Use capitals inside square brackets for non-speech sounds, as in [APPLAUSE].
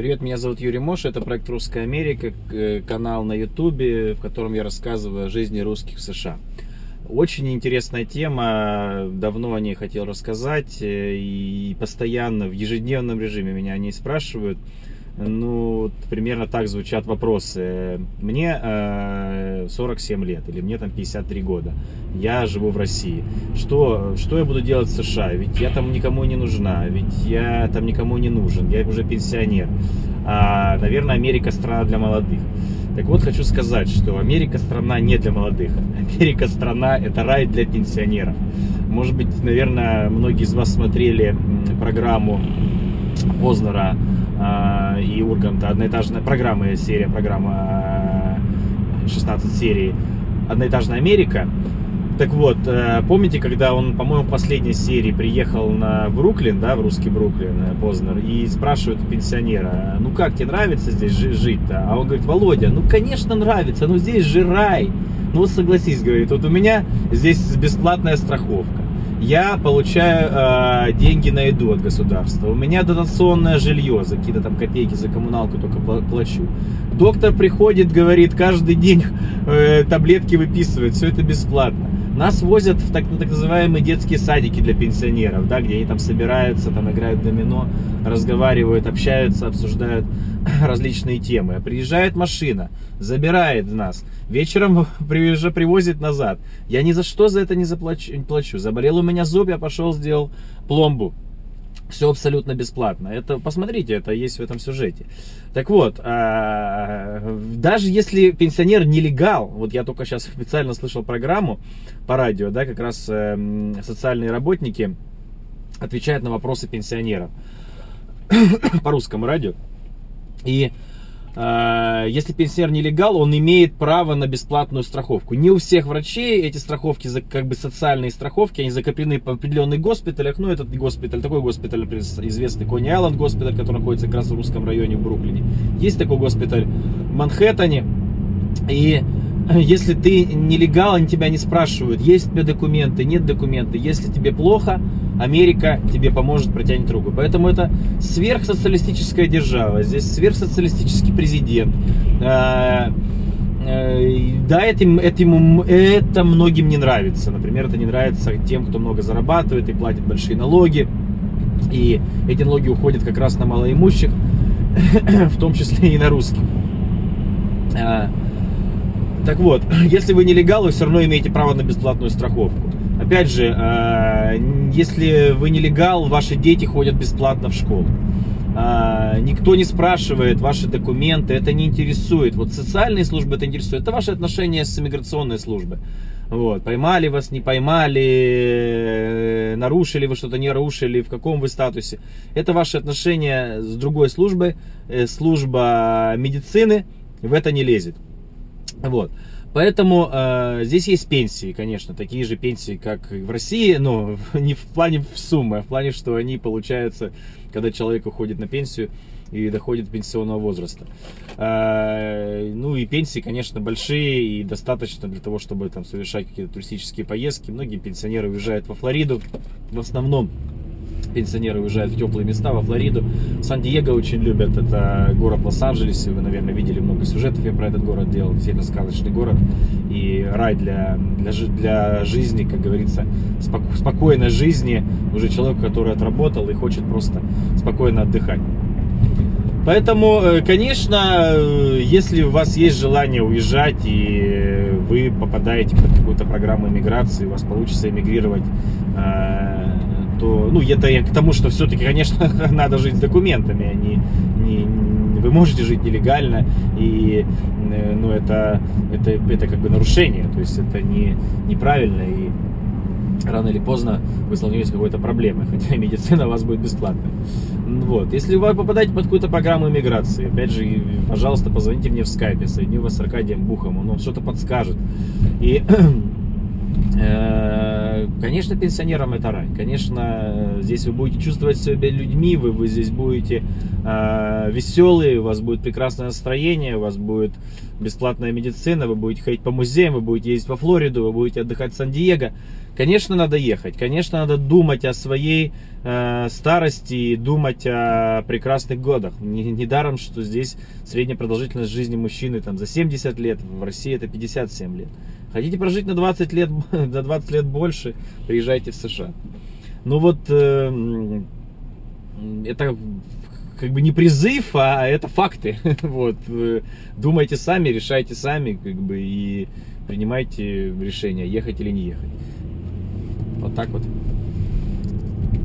Привет, меня зовут Юрий Мош, это проект «Русская Америка», э, канал на ютубе, в котором я рассказываю о жизни русских в США. Очень интересная тема, давно о ней хотел рассказать, э, и постоянно в ежедневном режиме меня о ней спрашивают. Ну, примерно так звучат вопросы. Мне э, 47 лет, или мне там 53 года. Я живу в России. Что, что я буду делать в США? Ведь я там никому не нужна, ведь я там никому не нужен, я уже пенсионер. А, наверное, Америка страна для молодых. Так вот, хочу сказать, что Америка страна не для молодых. Америка страна это рай для пенсионеров. Может быть, наверное, многие из вас смотрели программу Познера а, и Урганта, одноэтажная программа, серия, программа 16 а, серий, одноэтажная Америка. Так вот, э, помните, когда он, по-моему, в последней серии приехал на Бруклин, да, в русский Бруклин, э, Познер, и спрашивает пенсионера, ну как тебе нравится здесь жить-то? А он говорит, Володя, ну конечно нравится, но здесь же рай. Ну вот согласись, говорит, вот у меня здесь бесплатная страховка я получаю э, деньги на еду от государства. У меня дотационное жилье, за какие-то там копейки за коммуналку только плачу. Доктор приходит, говорит, каждый день э, таблетки выписывает, все это бесплатно. Нас возят в так, так называемые детские садики для пенсионеров, да, где они там собираются, там играют домино, разговаривают, общаются, обсуждают [CLEARS THROAT] различные темы. Приезжает машина, забирает нас, вечером [LAUGHS] приезжа, привозит назад. Я ни за что за это не заплачу, плачу. Заболел у меня зуб, я пошел, сделал пломбу. Все абсолютно бесплатно. Это посмотрите, это есть в этом сюжете. Так вот, а, даже если пенсионер нелегал, вот я только сейчас специально слышал программу по радио, да, как раз эм, социальные работники отвечают на вопросы пенсионеров [COUGHS] по русскому радио. И если пенсионер нелегал, он имеет право на бесплатную страховку. Не у всех врачей эти страховки, как бы социальные страховки, они закреплены в определенных госпиталях. Ну, этот госпиталь, такой госпиталь, известный Кони Айленд госпиталь, который находится как раз в русском районе в Бруклине. Есть такой госпиталь в Манхэттене. И если ты нелегал, они тебя не спрашивают, есть у тебя документы, нет документы. Если тебе плохо, Америка тебе поможет протянуть руку. Поэтому это сверхсоциалистическая держава. Здесь сверхсоциалистический президент. А, э, да, этим, этим, это многим не нравится. Например, это не нравится тем, кто много зарабатывает и платит большие налоги. И эти налоги уходят как раз на малоимущих, [COUGHS] в том числе и на русских. Так вот, [CLEARS THROAT] если вы нелегал, вы все равно имеете право на бесплатную страховку. Опять же, а, если вы нелегал, ваши дети ходят бесплатно в школу. А, никто не спрашивает ваши документы, это не интересует. Вот социальные службы это интересует. Это ваши отношения с иммиграционной службой. Вот, поймали вас, не поймали, э, нарушили вы что-то, не нарушили, в каком вы статусе. Это ваши отношения с другой службой, э, служба медицины в это не лезет. Вот. Поэтому э, здесь есть пенсии, конечно, такие же пенсии, как и в России, но [LAUGHS] не в плане суммы, а в плане, что они получаются, когда человек уходит на пенсию и доходит до пенсионного возраста. Э, ну и пенсии, конечно, большие и достаточно для того, чтобы там совершать какие-то туристические поездки. Многие пенсионеры уезжают во Флориду, в основном пенсионеры уезжают в теплые места, во Флориду. Сан-Диего очень любят, это город Лос-Анджелесе, вы, наверное, видели много сюжетов, я про этот город делал, действительно сказочный город и рай для, для, для жизни, как говорится, споко, спокойной жизни уже человек, который отработал и хочет просто спокойно отдыхать. Поэтому, э, конечно, э, если у вас есть желание уезжать и вы попадаете под какую-то программу иммиграции, у вас получится эмигрировать э, то, ну, это я к тому, что все-таки, конечно, [LAUGHS] надо жить с документами, а не, не, вы можете жить нелегально, и, э, ну, это, это, это как бы нарушение, то есть это не, неправильно, и рано или поздно вы столкнетесь с какой-то проблемой, [LAUGHS] хотя медицина у вас будет бесплатной. Вот. Если вы попадаете под какую-то программу иммиграции, опять же, пожалуйста, позвоните мне в скайпе, соединю вас с Аркадием Бухом, он вам что-то подскажет. И [CLEARS THROAT] Э, конечно, пенсионерам это рай. Конечно, здесь вы будете чувствовать себя людьми, вы, вы здесь будете э, веселые, у вас будет прекрасное настроение, у вас будет бесплатная медицина, вы будете ходить по музеям, вы будете ездить во Флориду, вы будете отдыхать в Сан-Диего. Конечно, надо ехать, конечно, надо думать о своей э, старости и думать о прекрасных годах. Недаром, не что здесь средняя продолжительность жизни мужчины там, за 70 лет, в России это 57 лет. Хотите прожить на 20 лет, [LAUGHS] на 20 лет больше, приезжайте в США. Ну вот, э, это как бы не призыв, а это факты. [LAUGHS] вот. Думайте сами, решайте сами, как бы, и принимайте решение, ехать или не ехать. Вот так вот.